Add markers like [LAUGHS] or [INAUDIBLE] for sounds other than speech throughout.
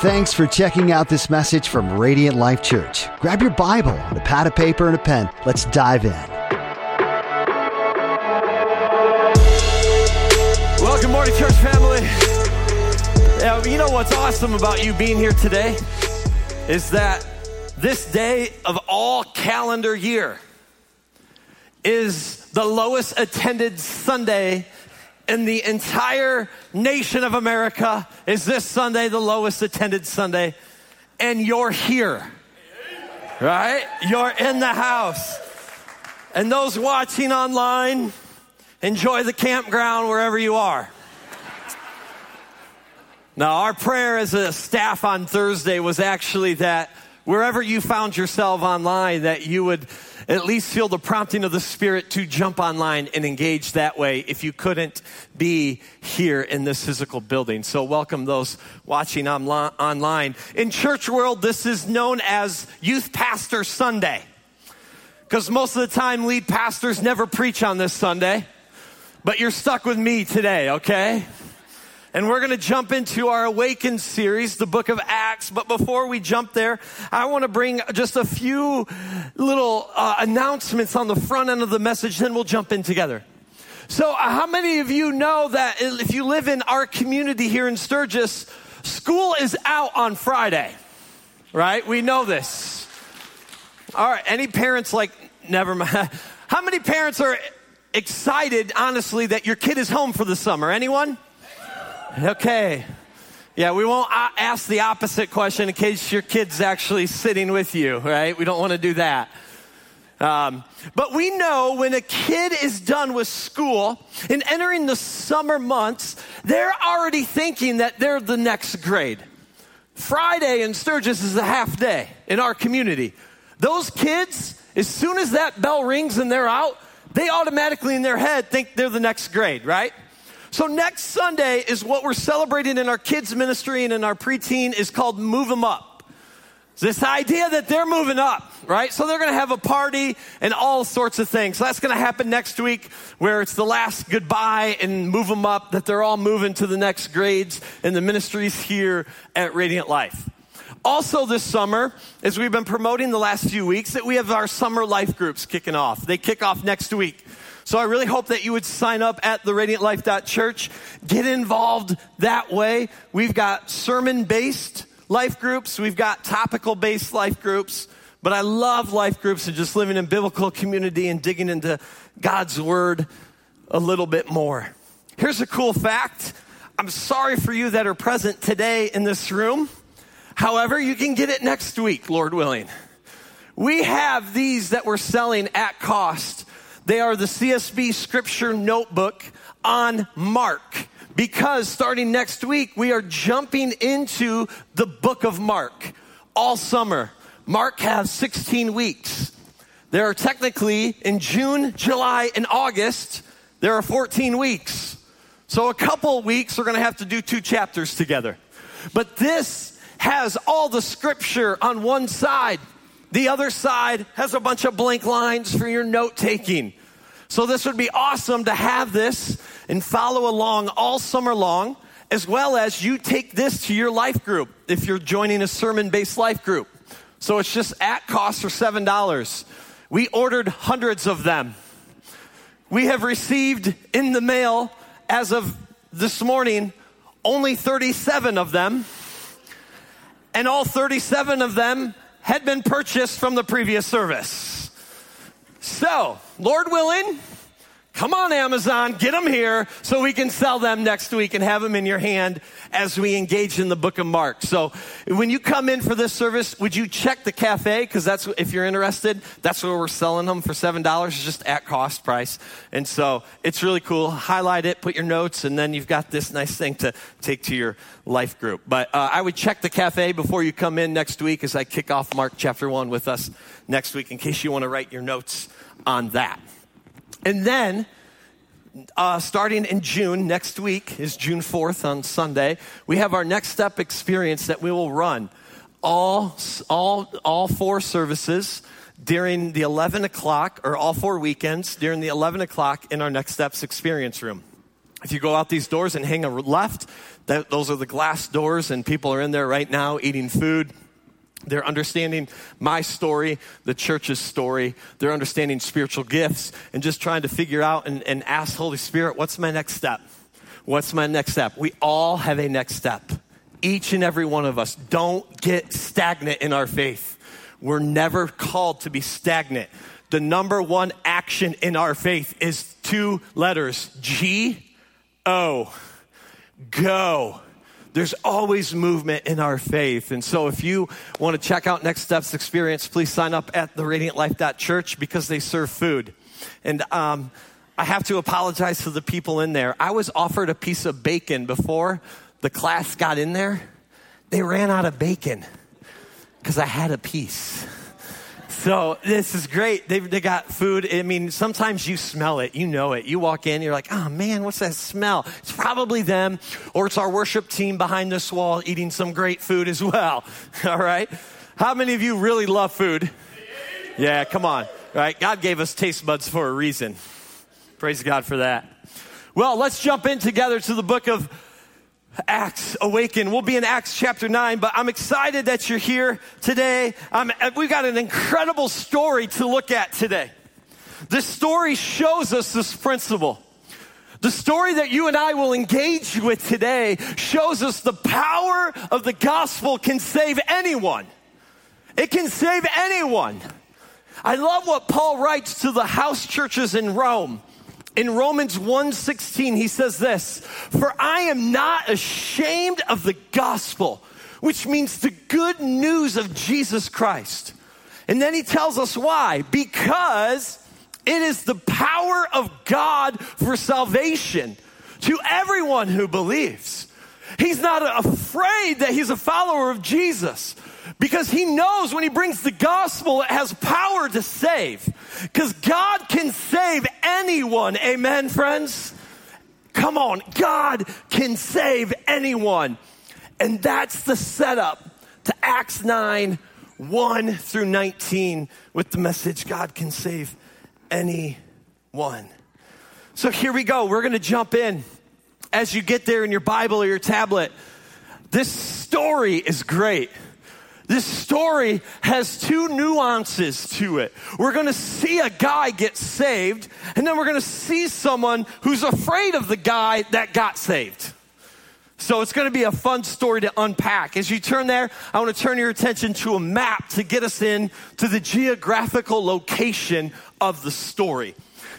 Thanks for checking out this message from Radiant Life Church. Grab your Bible a pad of paper and a pen. Let's dive in. Well, good morning, church family. Yeah, you know what's awesome about you being here today is that this day of all calendar year is the lowest attended Sunday in the entire nation of America. Is this Sunday the lowest attended Sunday? And you're here, right? You're in the house. And those watching online, enjoy the campground wherever you are. Now, our prayer as a staff on Thursday was actually that wherever you found yourself online, that you would at least feel the prompting of the Spirit to jump online and engage that way if you couldn't be here in this physical building. So, welcome those watching online. In church world, this is known as Youth Pastor Sunday because most of the time, lead pastors never preach on this Sunday. But you're stuck with me today, okay? And we're going to jump into our Awaken series, the book of Acts. But before we jump there, I want to bring just a few little uh, announcements on the front end of the message, then we'll jump in together. So, uh, how many of you know that if you live in our community here in Sturgis, school is out on Friday? Right? We know this. All right. Any parents like, never mind. [LAUGHS] How many parents are excited, honestly, that your kid is home for the summer? Anyone? Okay. Yeah, we won't ask the opposite question in case your kid's actually sitting with you, right? We don't want to do that. Um, but we know when a kid is done with school and entering the summer months, they're already thinking that they're the next grade. Friday in Sturgis is a half day in our community. Those kids, as soon as that bell rings and they're out, they automatically in their head think they're the next grade, right? So next Sunday is what we're celebrating in our kids ministry and in our preteen is called Move Them Up. This idea that they're moving up, right? So they're going to have a party and all sorts of things. So that's going to happen next week where it's the last goodbye and move them up, that they're all moving to the next grades in the ministries here at Radiant Life. Also, this summer, as we've been promoting the last few weeks, that we have our summer life groups kicking off. They kick off next week. So I really hope that you would sign up at theradiantlife.church. Get involved that way. We've got sermon based life groups, we've got topical based life groups. But I love life groups and just living in biblical community and digging into God's word a little bit more. Here's a cool fact. I'm sorry for you that are present today in this room. However, you can get it next week, Lord willing. We have these that we're selling at cost they are the CSB Scripture Notebook on Mark. Because starting next week, we are jumping into the book of Mark all summer. Mark has 16 weeks. There are technically in June, July, and August, there are 14 weeks. So a couple weeks, we're going to have to do two chapters together. But this has all the scripture on one side. The other side has a bunch of blank lines for your note taking. So this would be awesome to have this and follow along all summer long, as well as you take this to your life group if you're joining a sermon based life group. So it's just at cost for $7. We ordered hundreds of them. We have received in the mail as of this morning only 37 of them. And all 37 of them had been purchased from the previous service. So, Lord willing, come on, Amazon, get them here so we can sell them next week and have them in your hand as we engage in the book of Mark. So, when you come in for this service, would you check the cafe? Because that's, if you're interested, that's where we're selling them for $7, just at cost price. And so, it's really cool. Highlight it, put your notes, and then you've got this nice thing to take to your life group. But uh, I would check the cafe before you come in next week as I kick off Mark chapter 1 with us next week in case you want to write your notes on that. And then, uh, starting in June, next week is June 4th on Sunday, we have our next step experience that we will run all, all, all four services during the 11 o'clock, or all four weekends during the 11 o'clock in our next steps experience room. If you go out these doors and hang a left, That, those are the glass doors, and people are in there right now eating food. They're understanding my story, the church's story. They're understanding spiritual gifts and just trying to figure out and, and ask Holy Spirit, what's my next step? What's my next step? We all have a next step. Each and every one of us. Don't get stagnant in our faith. We're never called to be stagnant. The number one action in our faith is two letters G O. Go. There's always movement in our faith. And so if you want to check out Next Steps Experience, please sign up at the radiantlife.church because they serve food. And um, I have to apologize to the people in there. I was offered a piece of bacon before the class got in there. They ran out of bacon because I had a piece. So this is great. They've they got food. I mean, sometimes you smell it. You know it. You walk in, you're like, oh man, what's that smell? It's probably them, or it's our worship team behind this wall eating some great food as well. [LAUGHS] All right? How many of you really love food? Yeah, come on. All right? God gave us taste buds for a reason. Praise God for that. Well, let's jump in together to the book of Acts Awaken. We'll be in Acts chapter 9, but I'm excited that you're here today. Um, we've got an incredible story to look at today. This story shows us this principle. The story that you and I will engage with today shows us the power of the gospel can save anyone. It can save anyone. I love what Paul writes to the house churches in Rome in Romans 1:16 he says this, "For I am not ashamed of the gospel, which means the good news of Jesus Christ." And then he tells us why? Because it is the power of God for salvation to everyone who believes. He's not afraid that he's a follower of Jesus because he knows when he brings the gospel, it has power to save. Because God can save anyone. Amen, friends? Come on, God can save anyone. And that's the setup to Acts 9 1 through 19 with the message God can save anyone. So here we go. We're going to jump in. As you get there in your Bible or your tablet, this story is great. This story has two nuances to it. We're going to see a guy get saved, and then we're going to see someone who's afraid of the guy that got saved. So it's going to be a fun story to unpack. As you turn there, I want to turn your attention to a map to get us in to the geographical location of the story.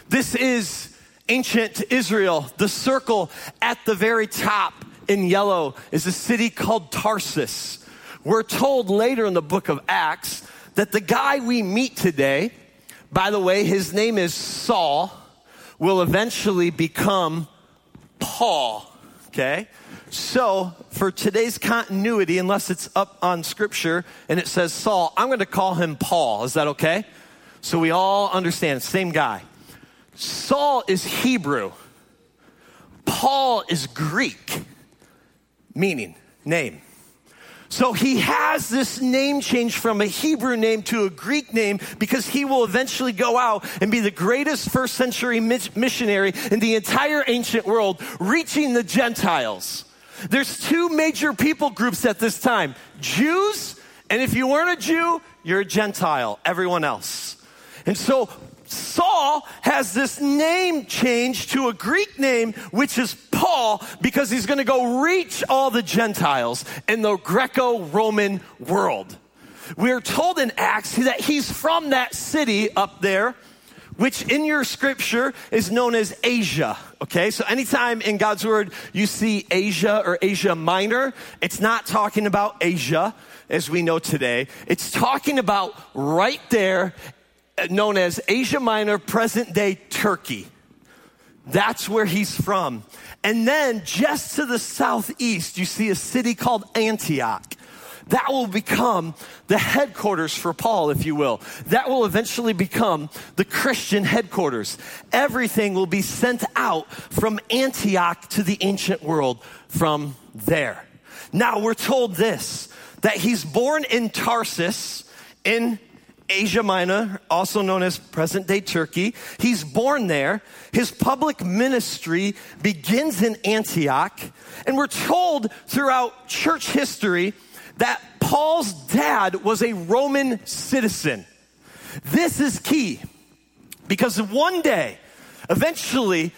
This is ancient Israel. The circle at the very top in yellow is a city called Tarsus. We're told later in the book of Acts that the guy we meet today, by the way, his name is Saul, will eventually become Paul. Okay? So, for today's continuity, unless it's up on scripture and it says Saul, I'm going to call him Paul. Is that okay? So we all understand, same guy. Saul is Hebrew, Paul is Greek, meaning, name. So he has this name change from a Hebrew name to a Greek name because he will eventually go out and be the greatest first century missionary in the entire ancient world, reaching the Gentiles. There's two major people groups at this time Jews, and if you weren't a Jew, you're a Gentile, everyone else. And so Saul has this name change to a Greek name, which is Paul, because he's going to go reach all the Gentiles in the Greco Roman world. We're told in Acts that he's from that city up there, which in your scripture is known as Asia. Okay, so anytime in God's word you see Asia or Asia Minor, it's not talking about Asia as we know today. It's talking about right there known as Asia Minor, present day Turkey. That's where he's from. And then just to the southeast, you see a city called Antioch. That will become the headquarters for Paul, if you will. That will eventually become the Christian headquarters. Everything will be sent out from Antioch to the ancient world from there. Now we're told this, that he's born in Tarsus in Asia Minor, also known as present day Turkey. He's born there. His public ministry begins in Antioch. And we're told throughout church history that Paul's dad was a Roman citizen. This is key because one day, eventually,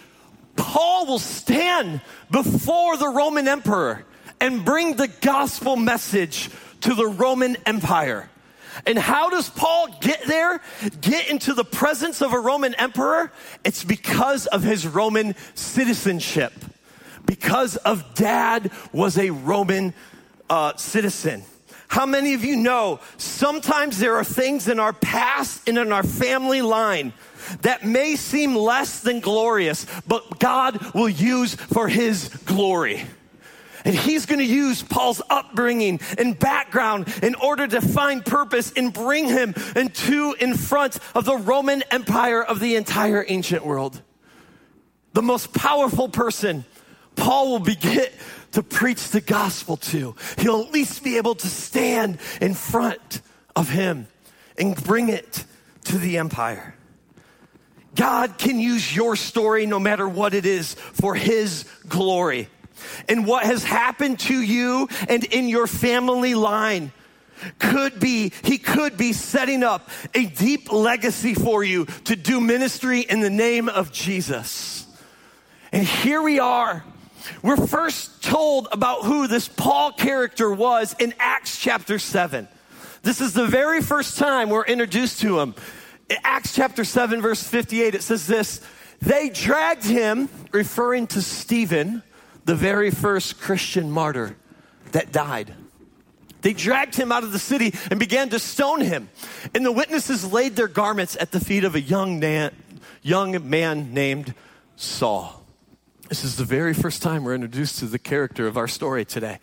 Paul will stand before the Roman emperor and bring the gospel message to the Roman Empire. And how does Paul get there? Get into the presence of a Roman emperor? It's because of his Roman citizenship. Because of dad was a Roman uh, citizen. How many of you know sometimes there are things in our past and in our family line that may seem less than glorious, but God will use for his glory. And he's going to use Paul's upbringing and background in order to find purpose and bring him into in front of the Roman Empire of the entire ancient world. The most powerful person Paul will begin to preach the gospel to. He'll at least be able to stand in front of him and bring it to the empire. God can use your story, no matter what it is, for his glory and what has happened to you and in your family line could be, he could be setting up a deep legacy for you to do ministry in the name of Jesus. And here we are. We're first told about who this Paul character was in Acts chapter 7. This is the very first time we're introduced to him. In Acts chapter 7, verse 58, it says this They dragged him, referring to Stephen, the very first Christian martyr that died. They dragged him out of the city and began to stone him. And the witnesses laid their garments at the feet of a young young man named Saul. This is the very first time we're introduced to the character of our story today.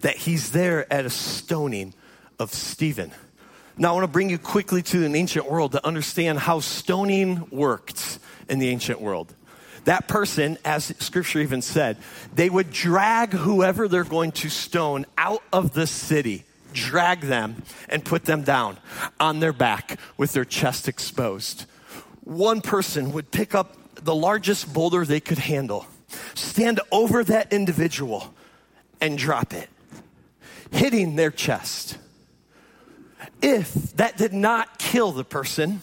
That he's there at a stoning of Stephen. Now, I want to bring you quickly to an ancient world to understand how stoning worked in the ancient world that person, as scripture even said, they would drag whoever they're going to stone out of the city, drag them, and put them down on their back with their chest exposed. One person would pick up the largest boulder they could handle, stand over that individual, and drop it, hitting their chest. If that did not kill the person,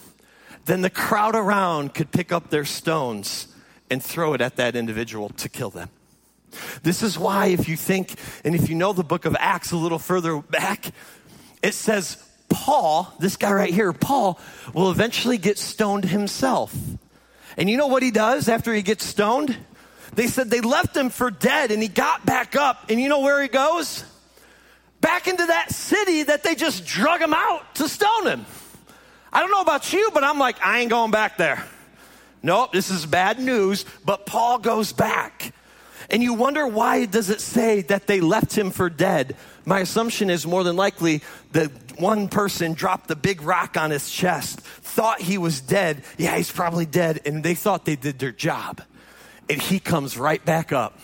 then the crowd around could pick up their stones and throw it at that individual to kill them. This is why, if you think, and if you know the book of Acts a little further back, it says Paul, this guy right here, Paul, will eventually get stoned himself. And you know what he does after he gets stoned? They said they left him for dead and he got back up. And you know where he goes? Back into that city that they just drug him out to stone him. I don't know about you, but I'm like, I ain't going back there. Nope, this is bad news, but Paul goes back. And you wonder why does it say that they left him for dead? My assumption is more than likely that one person dropped the big rock on his chest, thought he was dead. Yeah, he's probably dead. And they thought they did their job. And he comes right back up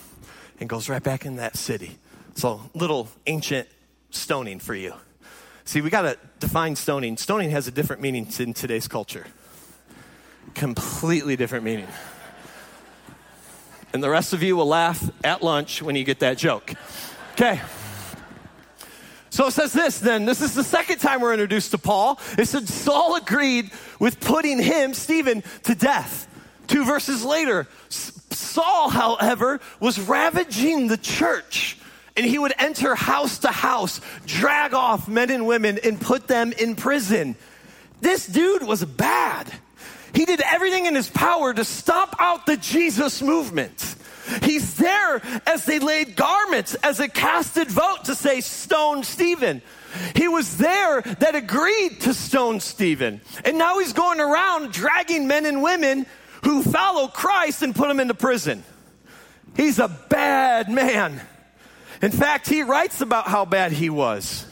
and goes right back in that city. So, little ancient stoning for you. See, we got to define stoning. Stoning has a different meaning in today's culture completely different meaning. And the rest of you will laugh at lunch when you get that joke. Okay. So it says this then. This is the second time we're introduced to Paul. It said Saul agreed with putting him, Stephen, to death. Two verses later, Saul, however, was ravaging the church. And he would enter house to house, drag off men and women, and put them in prison. This dude was bad. He did everything in his power to stop out the Jesus movement. He's there as they laid garments, as a casted vote to say, Stone Stephen. He was there that agreed to stone Stephen. And now he's going around dragging men and women who follow Christ and put them into prison. He's a bad man. In fact, he writes about how bad he was.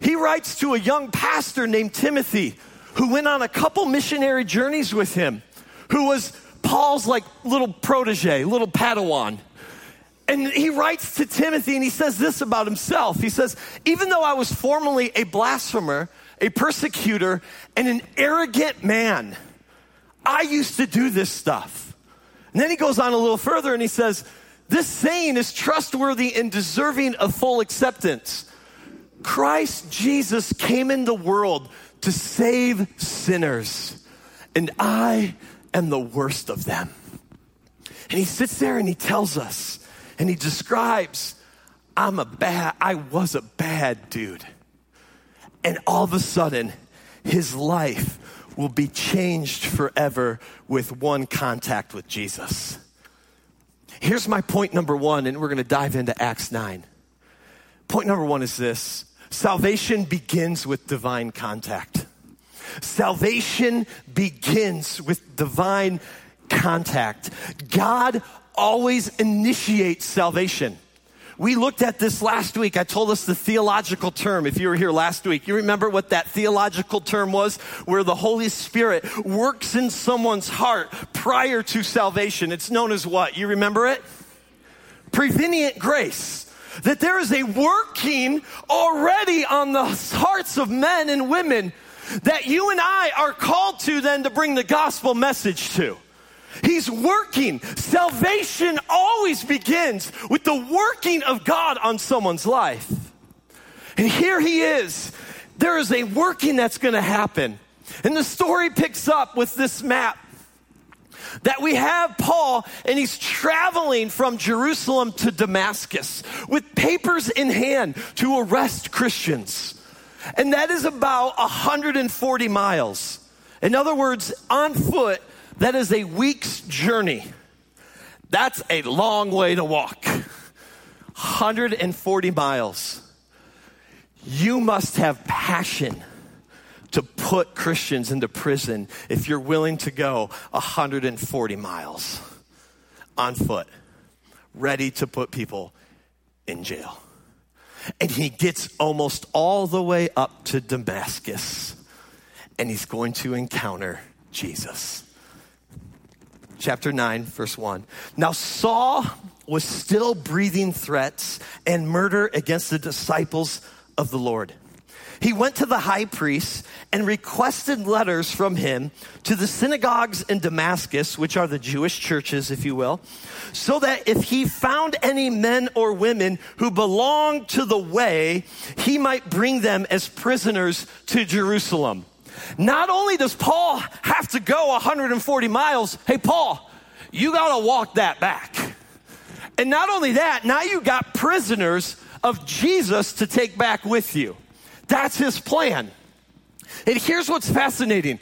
He writes to a young pastor named Timothy who went on a couple missionary journeys with him, who was Paul's like little protege, little Padawan. And he writes to Timothy and he says this about himself. He says, Even though I was formerly a blasphemer a persecutor, and an arrogant man. I used to do this stuff. And then he goes on a little further and he says, This saying is trustworthy and deserving of full acceptance. Christ Jesus came in the world to save sinners, and I am the worst of them. And he sits there and he tells us, and he describes, I'm a bad, I was a bad dude. And all of a sudden, his life will be changed forever with one contact with Jesus. Here's my point number one, and we're going to dive into Acts 9. Point number one is this salvation begins with divine contact. Salvation begins with divine contact. God always initiates salvation. We looked at this last week. I told us the theological term. If you were here last week, you remember what that theological term was? Where the Holy Spirit works in someone's heart prior to salvation. It's known as what? You remember it? Prevenient grace that there is a working already on the hearts of men and women that you and I are called to then to bring the gospel message to. He's working. Salvation always begins with the working of God on someone's life. And here he is. There is a working that's going to happen. And the story picks up with this map that we have Paul and he's traveling from Jerusalem to Damascus with papers in hand to arrest Christians. And that is about 140 miles. In other words, on foot, that is a week's journey. That's a long way to walk. 140 miles. You must have passion to put Christians into prison if you're willing to go 140 miles on foot, ready to put people in jail. And he gets almost all the way up to Damascus, and he's going to encounter Jesus. Chapter 9, verse 1. Now, Saul was still breathing threats and murder against the disciples of the Lord he went to the high priest and requested letters from him to the synagogues in Damascus, which are the Jewish churches, if you will, so that if he found any men or women who belonged to the way, he might bring them as prisoners to Jerusalem. Not only does Paul have to go 140 miles, hey, Paul, you got to walk that back. And not only that, now you got prisoners of Jesus to take back with you. That's his plan. And here's what's fascinating.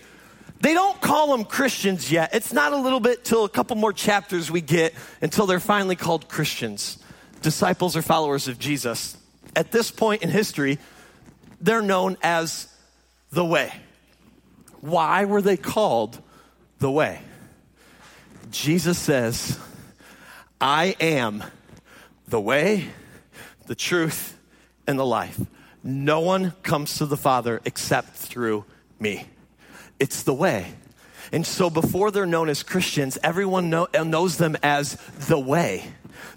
They don't call them Christians yet. It's not a little bit till a couple more chapters we get until they're finally called Christians, disciples or followers of Jesus. At this point in history, they're known as the way. Why were they called the way? Jesus says, I am the way, the truth, and the life. No one comes to the Father except through me. It's the way. And so before they're known as Christians, everyone know, uh, knows them as the way.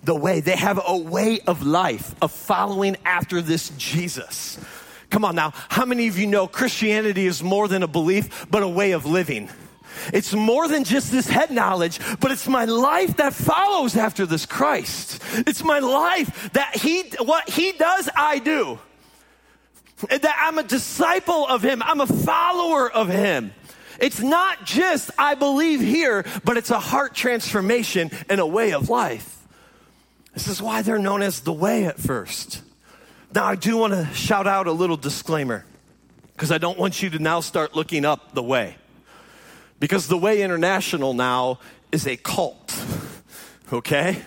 The way. They have a way of life, of following after this Jesus. Come on now. How many of you know Christianity is more than a belief, but a way of living? It's more than just this head knowledge, but it's my life that follows after this Christ. It's my life that he, what he does, I do that I'm a disciple of him, I'm a follower of him. It's not just I believe here, but it's a heart transformation and a way of life. This is why they're known as the way at first. Now, I do want to shout out a little disclaimer because I don't want you to now start looking up the way. Because the Way International now is a cult, [LAUGHS] okay?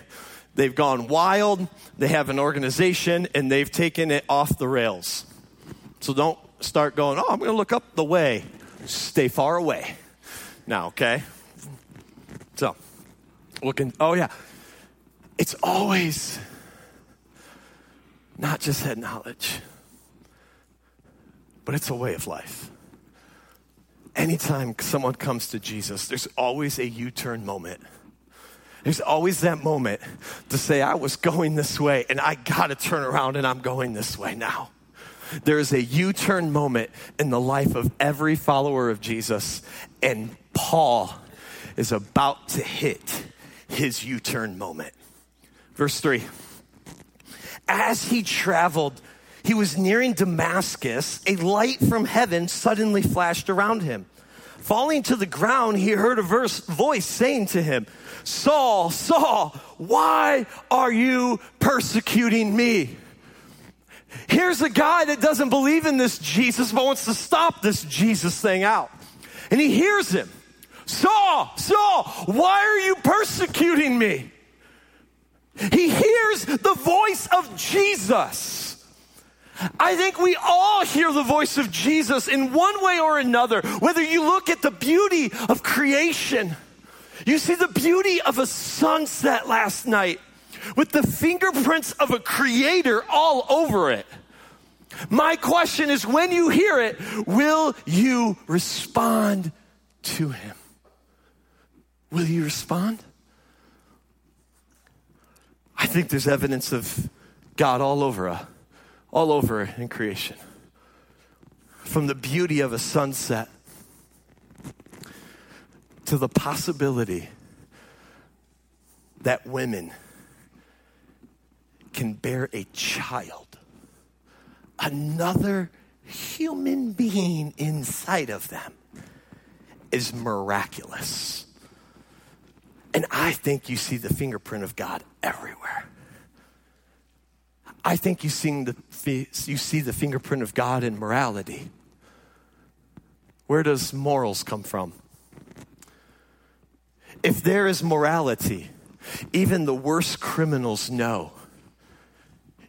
They've gone wild, they have an organization, and they've taken it off the rails. So don't start going, oh, I'm going to look up the way. Stay far away. Now, okay? So, looking, oh, yeah. It's always not just head knowledge, but it's a way of life. Anytime someone comes to Jesus, there's always a U turn moment. There's always that moment to say, I was going this way and I got to turn around and I'm going this way now. There is a U turn moment in the life of every follower of Jesus, and Paul is about to hit his U turn moment. Verse 3 As he traveled, he was nearing Damascus. A light from heaven suddenly flashed around him. Falling to the ground, he heard a verse, voice saying to him, Saul, Saul, why are you persecuting me? Here's a guy that doesn't believe in this Jesus, but wants to stop this Jesus thing out. And he hears him Saul, Saul, why are you persecuting me? He hears the voice of Jesus. I think we all hear the voice of Jesus in one way or another. Whether you look at the beauty of creation, you see the beauty of a sunset last night with the fingerprints of a creator all over it. My question is when you hear it, will you respond to him? Will you respond? I think there's evidence of God all over us all over in creation. From the beauty of a sunset to the possibility that women can bear a child, another human being inside of them, is miraculous. And I think you see the fingerprint of God everywhere. I think you see, the, you see the fingerprint of God in morality. Where does morals come from? If there is morality, even the worst criminals know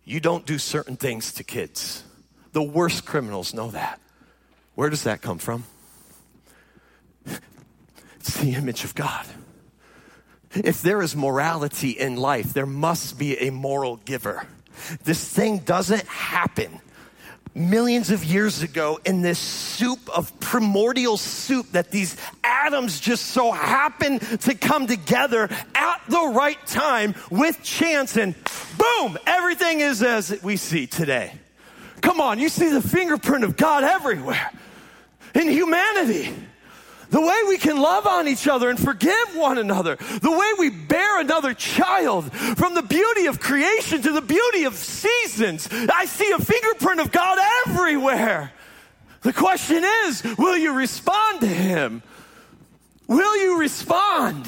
you don't do certain things to kids. The worst criminals know that. Where does that come from? It's the image of God. If there is morality in life, there must be a moral giver. This thing doesn't happen millions of years ago in this soup of primordial soup that these atoms just so happen to come together at the right time with chance and boom, everything is as we see today. Come on, you see the fingerprint of God everywhere in humanity the way we can love on each other and forgive one another, the way we bear another child, from the beauty of creation to the beauty of seasons. I see a fingerprint of God everywhere. The question is will you respond to Him? Will you respond?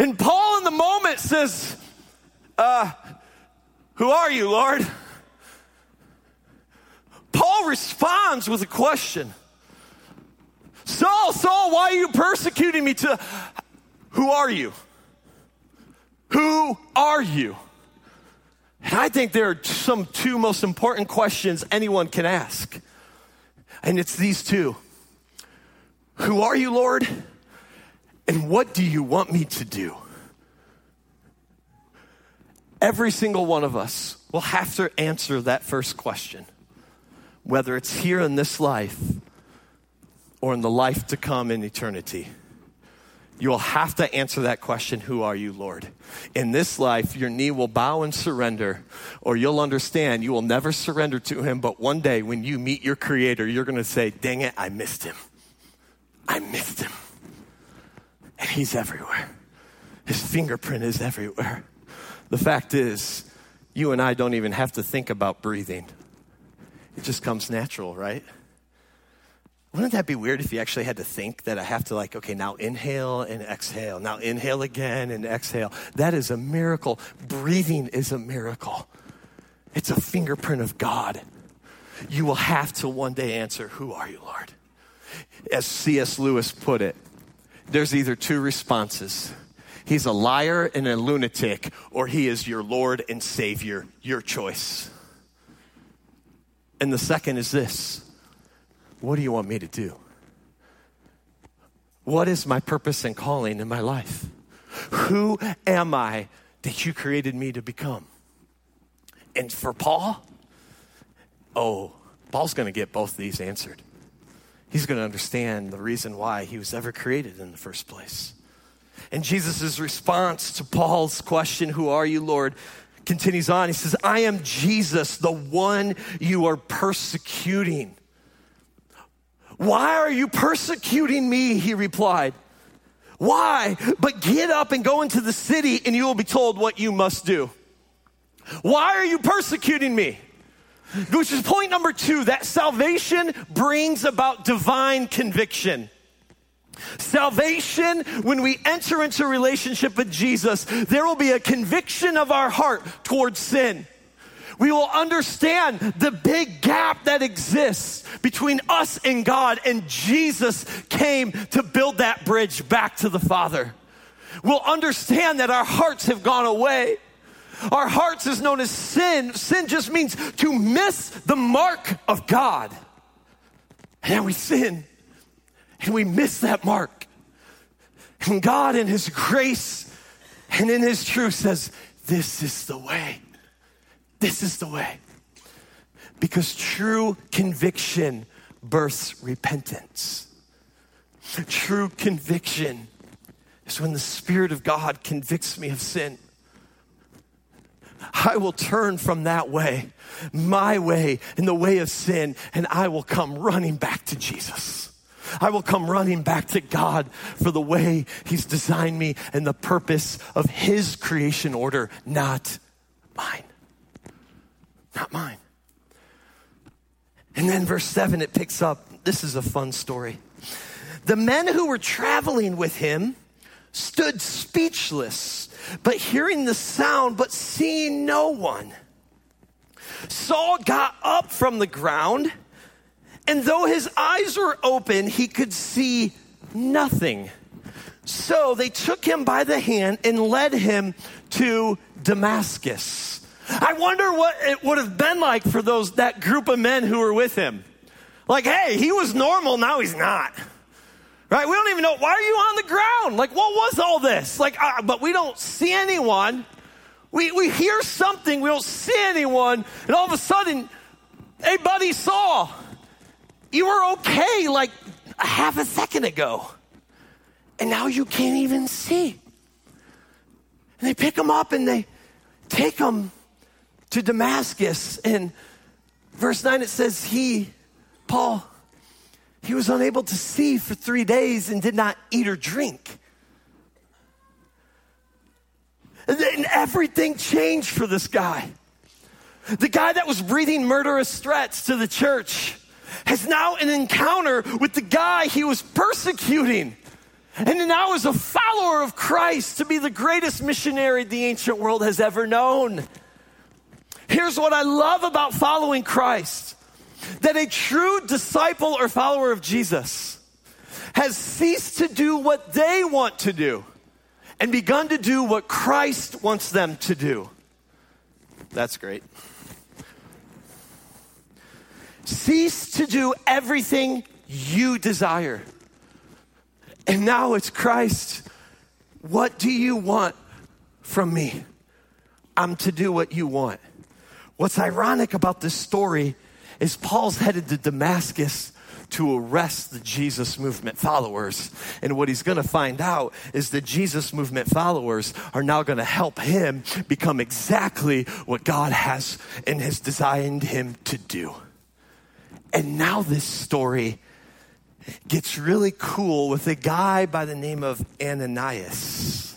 And Paul, in the moment, says, uh, Who are you, Lord? Paul responds with a question. Saul, Saul, why are you persecuting me? To who are you? Who are you? And I think there are some two most important questions anyone can ask. And it's these two Who are you, Lord? And what do you want me to do? Every single one of us will have to answer that first question, whether it's here in this life or in the life to come in eternity? You will have to answer that question Who are you, Lord? In this life, your knee will bow and surrender, or you'll understand you will never surrender to Him. But one day, when you meet your Creator, you're going to say, Dang it, I missed Him. I missed Him. And He's everywhere, His fingerprint is everywhere. The fact is, you and I don't even have to think about breathing, it just comes natural, right? Wouldn't that be weird if you actually had to think that I have to, like, okay, now inhale and exhale, now inhale again and exhale? That is a miracle. Breathing is a miracle, it's a fingerprint of God. You will have to one day answer, Who are you, Lord? As C.S. Lewis put it, there's either two responses. He's a liar and a lunatic, or he is your Lord and Savior, your choice. And the second is this what do you want me to do? What is my purpose and calling in my life? Who am I that you created me to become? And for Paul, oh, Paul's going to get both these answered. He's going to understand the reason why he was ever created in the first place. And Jesus' response to Paul's question, Who are you, Lord? continues on. He says, I am Jesus, the one you are persecuting. Why are you persecuting me? He replied. Why? But get up and go into the city, and you will be told what you must do. Why are you persecuting me? Which is point number two that salvation brings about divine conviction. Salvation, when we enter into a relationship with Jesus, there will be a conviction of our heart towards sin. We will understand the big gap that exists between us and God, and Jesus came to build that bridge back to the Father. We'll understand that our hearts have gone away. Our hearts is known as sin. Sin just means to miss the mark of God. And we sin and we miss that mark. And God, in His grace and in His truth, says, This is the way. This is the way. Because true conviction births repentance. True conviction is when the Spirit of God convicts me of sin. I will turn from that way, my way, in the way of sin, and I will come running back to Jesus. I will come running back to God for the way He's designed me and the purpose of His creation order, not mine. Not mine. And then verse 7, it picks up. This is a fun story. The men who were traveling with him stood speechless, but hearing the sound, but seeing no one. Saul got up from the ground and though his eyes were open, he could see nothing. So they took him by the hand and led him to Damascus. I wonder what it would have been like for those that group of men who were with him. Like, hey, he was normal, now he's not. Right? We don't even know why are you on the ground? Like, what was all this? Like, uh, but we don't see anyone. We we hear something, we don't see anyone, and all of a sudden, hey, buddy, Saul. You were okay like a half a second ago. And now you can't even see. And they pick him up and they take him to Damascus. And verse 9 it says, He, Paul, he was unable to see for three days and did not eat or drink. And everything changed for this guy. The guy that was breathing murderous threats to the church has now an encounter with the guy he was persecuting. And now is a follower of Christ to be the greatest missionary the ancient world has ever known. Here's what I love about following Christ that a true disciple or follower of Jesus has ceased to do what they want to do and begun to do what Christ wants them to do. That's great. Cease to do everything you desire. And now it's Christ. What do you want from me? I'm to do what you want. What's ironic about this story is Paul's headed to Damascus to arrest the Jesus movement followers. And what he's going to find out is the Jesus movement followers are now going to help him become exactly what God has and has designed him to do. And now this story gets really cool with a guy by the name of Ananias.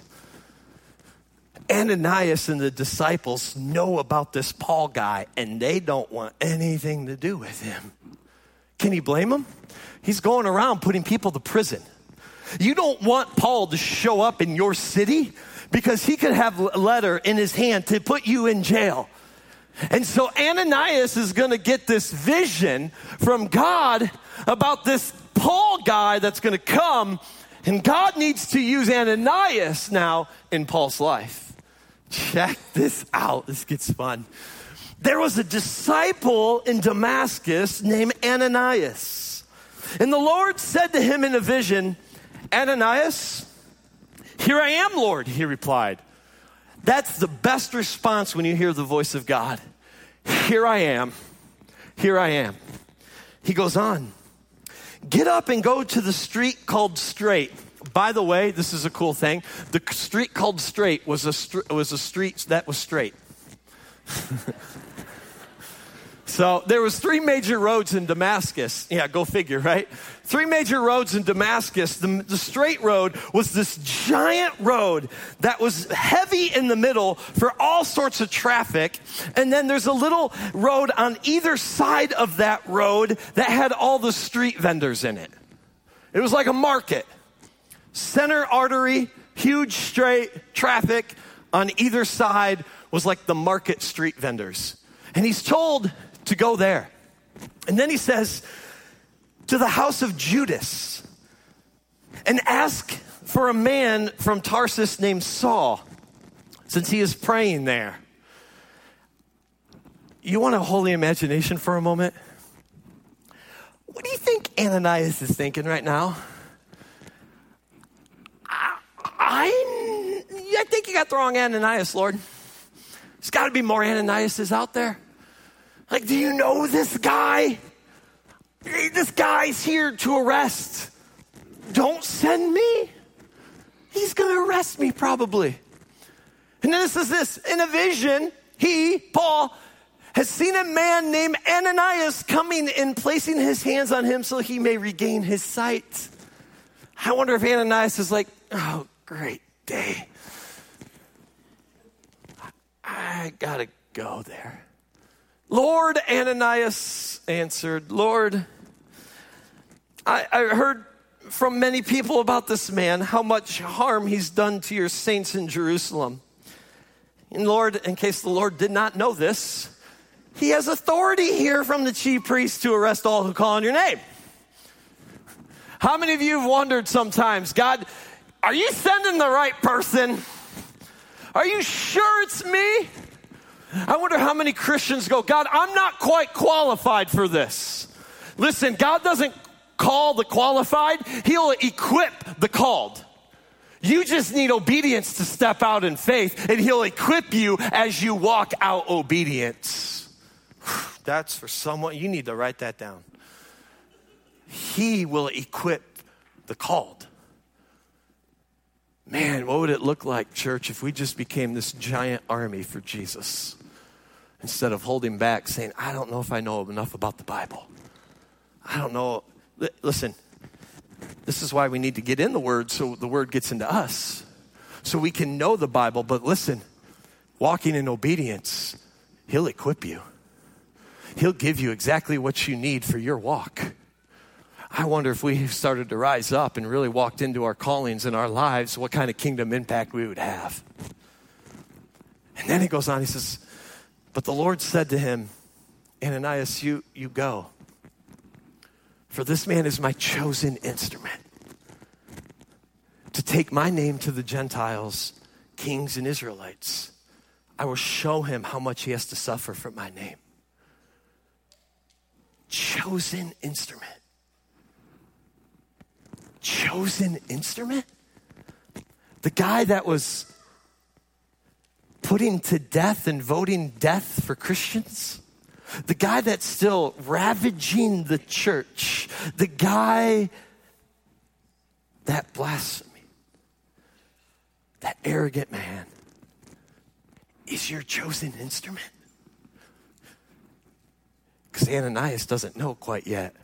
Ananias and the disciples know about this Paul guy and they don't want anything to do with him. Can you blame him? He's going around putting people to prison. You don't want Paul to show up in your city because he could have a letter in his hand to put you in jail. And so Ananias is going to get this vision from God about this Paul guy that's going to come. And God needs to use Ananias now in Paul's life. Check this out. This gets fun. There was a disciple in Damascus named Ananias. And the Lord said to him in a vision, Ananias, here I am, Lord, he replied. That's the best response when you hear the voice of God. Here I am. Here I am. He goes on. Get up and go to the street called Straight. By the way, this is a cool thing. The street called Straight was a, was a street that was straight. [LAUGHS] So there was three major roads in Damascus. Yeah, go figure, right? Three major roads in Damascus. The, the, straight road was this giant road that was heavy in the middle for all sorts of traffic. And then there's a little road on either side of that road that had all the street vendors in it. It was like a market. Center artery, huge straight traffic on either side was like the market street vendors. And he's told to go there. And then he says, to the house of Judas and ask for a man from Tarsus named Saul, since he is praying there. You want a holy imagination for a moment? What do you think Ananias is thinking right now? I, I, I think you got the wrong Ananias, Lord. There's got to be more Ananiases out there. Like, do you know this guy? This guy's here to arrest. Don't send me. He's going to arrest me probably. And then this is this in a vision, he, Paul, has seen a man named Ananias coming and placing his hands on him so he may regain his sight. I wonder if Ananias is like, oh, great day. I gotta go there. Lord, Ananias answered, Lord, I, I, heard from many people about this man, how much harm he's done to your saints in Jerusalem. And Lord, in case the Lord did not know this, he has authority here from the chief priest to arrest all who call on your name. How many of you have wondered sometimes, God, are you sending the right person? Are you sure it's me? I wonder how many Christians go, God, I'm not quite qualified for this. Listen, God doesn't call the qualified, He'll equip the called. You just need obedience to step out in faith, and He'll equip you as you walk out obedience. [SIGHS] That's for someone, you need to write that down. He will equip the called. Man, what would it look like, church, if we just became this giant army for Jesus? instead of holding back, saying, I don't know if I know enough about the Bible. I don't know. Listen, this is why we need to get in the Word so the Word gets into us, so we can know the Bible. But listen, walking in obedience, He'll equip you, He'll give you exactly what you need for your walk. I wonder if we [LAUGHS] started to rise up and really walked into our callings in our lives, what kind of kingdom impact we would have. And then he goes on, he says, but the Lord said to him, Ananias, you, you go. For this man is my chosen instrument to take my name to the Gentiles, kings, and Israelites. I will show him how much he has to suffer for my name. Chosen instrument. Chosen instrument? The guy that was putting to death and voting death for Christians? The guy that's still ravaging the church, the guy that blasphemy, that arrogant man, is your chosen instrument? Because Ananias doesn't know quite yet.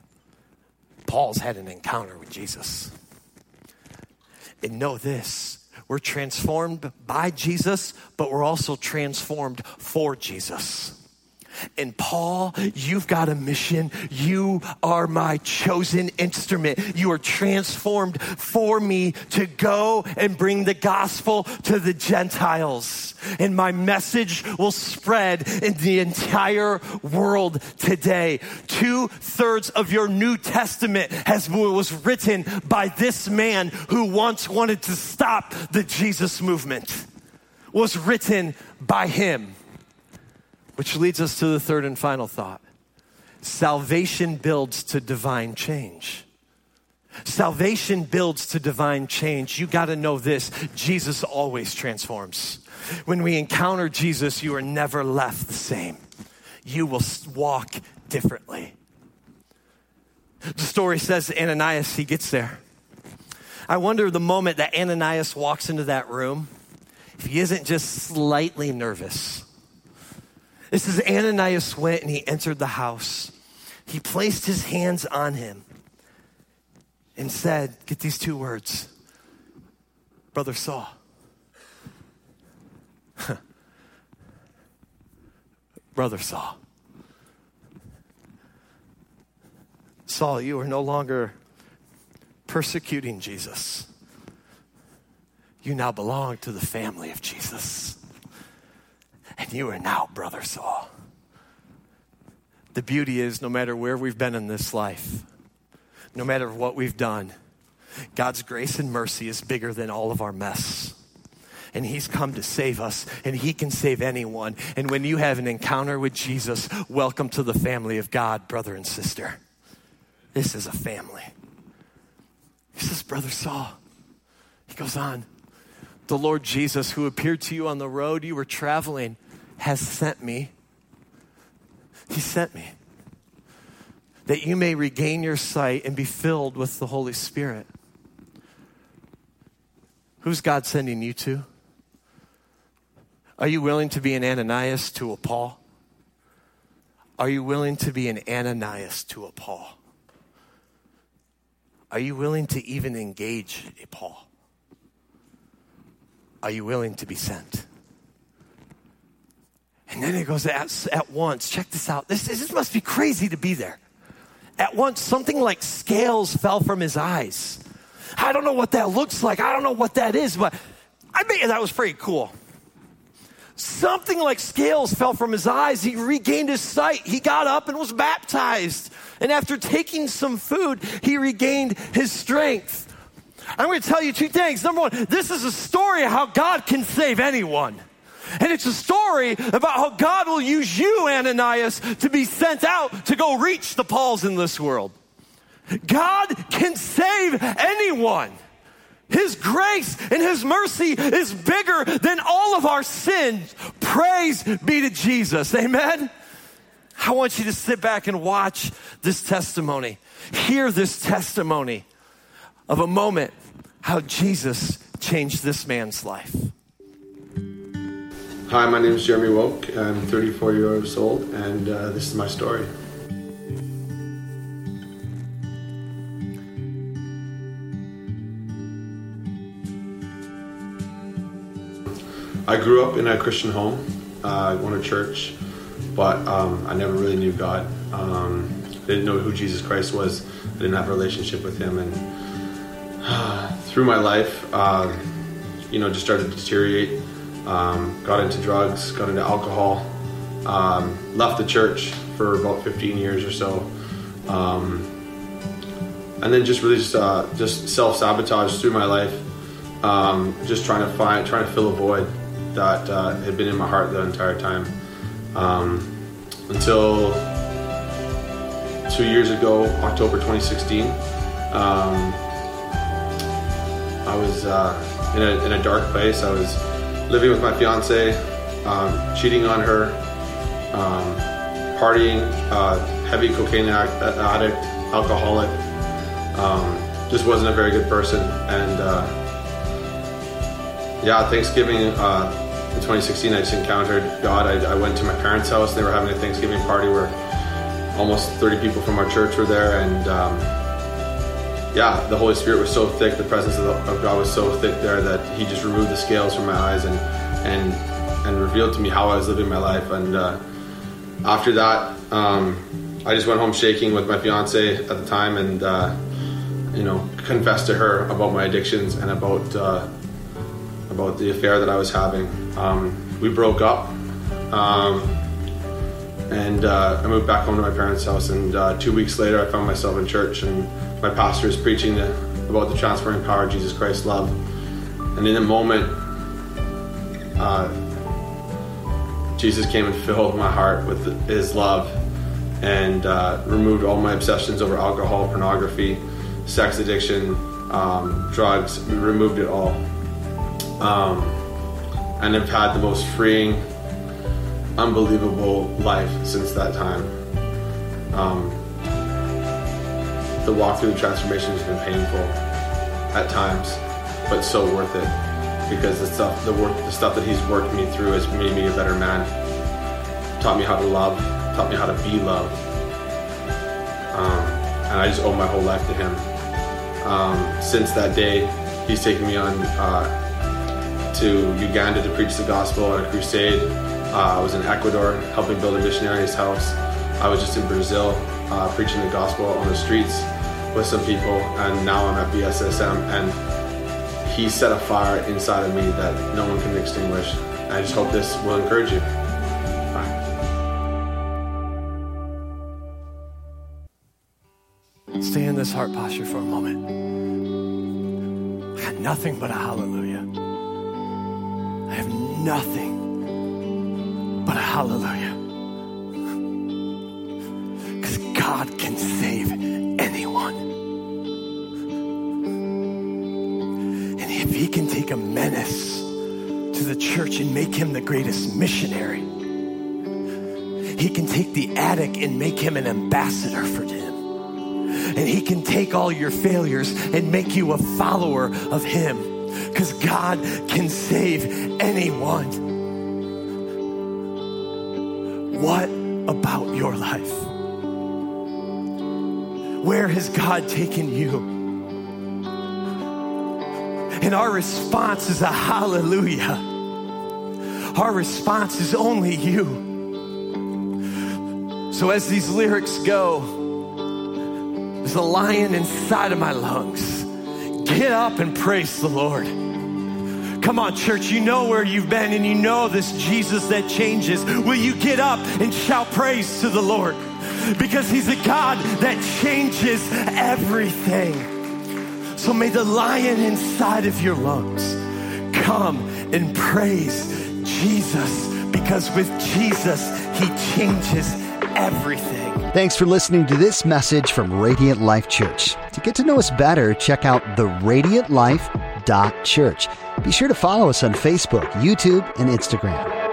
Paul's had an encounter with Jesus. And know this we're transformed by Jesus, but we're also transformed for Jesus. And Paul, you've got a mission. You are my chosen instrument. You are transformed for me to go and bring the gospel to the Gentiles. And my message will spread in the entire world today. Two thirds of your New Testament has, was written by this man who once wanted to stop the Jesus movement. Was written by him. Which leads us to the third and final thought salvation builds to divine change. Salvation builds to divine change. You got to know this Jesus always transforms. When we encounter Jesus, you are never left the same. You will walk differently. The story says Ananias, he gets there. I wonder the moment that Ananias walks into that room, if he isn't just slightly nervous It says Ananias went and he entered the house. He placed his hands on him and said, Get these two words Brother Saul. [LAUGHS] Brother Saul. Saul, you are no longer persecuting Jesus. You now belong to the family of Jesus. And you are now Brother Saul. The beauty is, no matter where we've been in this life, no matter what we've done, God's grace and mercy is bigger than all of our mess. And He's come to save us, and He can save anyone. And when you have an encounter with Jesus, welcome to the family of God, brother and sister. This is a family. He says, Brother Saul, he goes on, the Lord Jesus, who appeared to you on the road you were traveling, has sent me. He sent me that you may regain your sight and be filled with the Holy Spirit. Who's God sending you to? Are you willing to be an Ananias to a Paul? Are you willing to be an Ananias to a Paul? Are you willing to even engage a Paul? Are you willing to be sent? And then it goes at, at once. Check this out. This, this must be crazy to be there. At once, something like scales fell from his eyes. I don't know what that looks like. I don't know what that is, but I mean, that was pretty cool. Something like scales fell from his eyes. He regained his sight. He got up and was baptized. And after taking some food, he regained his strength. I'm going to tell you two things. Number one, this is a story of how God can save anyone. And it's a story about how God will use you, Ananias, to be sent out to go reach the Pauls in this world. God can save anyone. His grace and His mercy is bigger than all of our sins. Praise be to Jesus. Amen. I want you to sit back and watch this testimony. Hear this testimony of a moment how Jesus changed this man's life. Hi, my name is Jeremy Woke. I'm 34 years old, and uh, this is my story. I grew up in a Christian home. Uh, I went to church, but um, I never really knew God. Um, I didn't know who Jesus Christ was. I didn't have a relationship with Him, and uh, [SIGHS] through my life, uh, you know, just started to deteriorate. Um, got into drugs, got into alcohol, um, left the church for about 15 years or so, um, and then just really just, uh, just self sabotage through my life, um, just trying to find, trying to fill a void that uh, had been in my heart the entire time. Um, until two years ago, October 2016, um, I was uh, in, a, in a dark place. I was living with my fiance, um, cheating on her, um, partying, uh, heavy cocaine addict, alcoholic. Um, just wasn't a very good person. And uh, yeah, Thanksgiving uh, in 2016, I just encountered God. I, I, went to my parents' house. They were having a Thanksgiving party where almost 30 people from our church were there. And um, yeah, the Holy Spirit was so thick. The presence of, the, of, God was so thick there that He just removed the scales from my eyes and and and revealed to me how I was living my life. And uh, after that, um, I just went home shaking with my fiance at the time, and uh, you know, confessed to her about my addictions and about uh, about the affair that I was having. Um, we broke up, um, and uh, I moved back home to my parents' house. And uh, two weeks later, I found myself in church, and my pastor is preaching the, about the transforming power of Jesus Christ's love. And in a moment, uh, Jesus came and filled my heart with His love and uh, removed all my obsessions over alcohol, pornography, sex addiction, um, drugs. Removed it all um, and have had the most freeing, unbelievable life since that time. Um, the walk through the transformation has been painful at times, but so worth it because the stuff, the work, the stuff that he's worked me through has made me a better man. taught me how to love, taught me how to be loved. Um, and I just owe my whole life to him. Um, since that day, he's taken me on uh, to Uganda to preach the gospel on a crusade. Uh, I was in Ecuador helping build a missionary's house. I was just in Brazil uh, preaching the gospel on the streets with some people, and now I'm at BSSM. And he set a fire inside of me that no one can extinguish. I just hope this will encourage you. Stay in this heart posture for a moment. I got nothing but a hallelujah. I have nothing but a hallelujah. Make him the greatest missionary, He can take the addict and make him an ambassador for Him and he can take all your failures and make you a follower of him because God can save anyone. What about your life? Where has God taken you? And our response is a hallelujah. Our response is only you. So as these lyrics go, there's a lion inside of my lungs. Get up and praise the Lord. Come on, church, you know where you've been and you know this Jesus that changes. Will you get up and shout praise to the Lord? Because He's a God that changes everything. So may the lion inside of your lungs come and praise Jesus because with Jesus, He changes everything. Thanks for listening to this message from Radiant Life Church. To get to know us better, check out theradiantlife.church. Be sure to follow us on Facebook, YouTube, and Instagram.